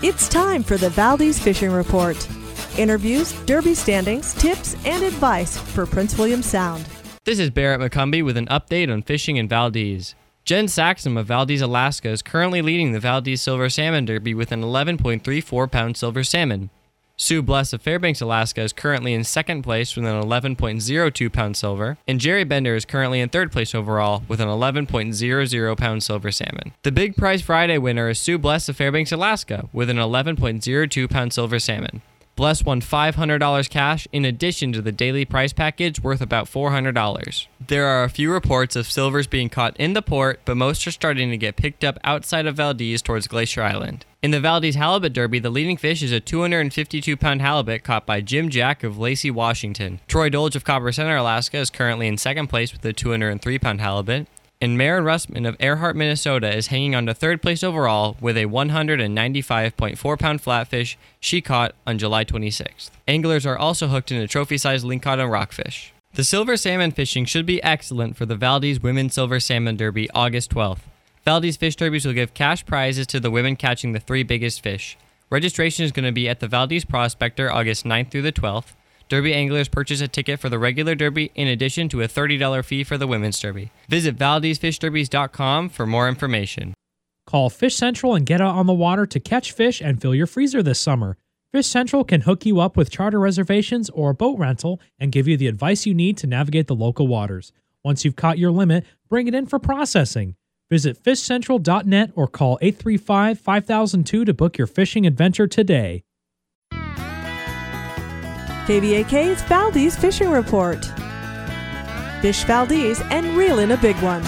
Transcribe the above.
It's time for the Valdez Fishing Report. Interviews, derby standings, tips, and advice for Prince William Sound. This is Barrett McCumby with an update on fishing in Valdez. Jen Saxum of Valdez, Alaska is currently leading the Valdez Silver Salmon Derby with an 11.34 pound silver salmon. Sue Bless of Fairbanks, Alaska is currently in second place with an 11.02 pound silver, and Jerry Bender is currently in third place overall with an 11.00 pound silver salmon. The Big Prize Friday winner is Sue Bless of Fairbanks, Alaska with an 11.02 pound silver salmon. Bless won $500 cash in addition to the daily prize package worth about $400. There are a few reports of silvers being caught in the port, but most are starting to get picked up outside of Valdez towards Glacier Island. In the Valdez Halibut Derby, the leading fish is a 252 pound halibut caught by Jim Jack of Lacey, Washington. Troy Dolge of Copper Center, Alaska is currently in second place with a 203 pound halibut and Maren Russman of Erhard, Minnesota is hanging on to third place overall with a 195.4 pound flatfish she caught on July 26th. Anglers are also hooked in a trophy sized lingcod and rockfish. The silver salmon fishing should be excellent for the Valdez Women's Silver Salmon Derby August 12th. Valdez Fish Derbies will give cash prizes to the women catching the three biggest fish. Registration is going to be at the Valdez Prospector August 9th through the 12th. Derby anglers purchase a ticket for the regular derby in addition to a $30 fee for the women's derby. Visit valdezfishderbies.com for more information. Call Fish Central and get out on the water to catch fish and fill your freezer this summer. Fish Central can hook you up with charter reservations or boat rental and give you the advice you need to navigate the local waters. Once you've caught your limit, bring it in for processing. Visit fishcentral.net or call 835 5002 to book your fishing adventure today. KVAK's Valdez Fishing Report. Fish Valdez and reel in a big one.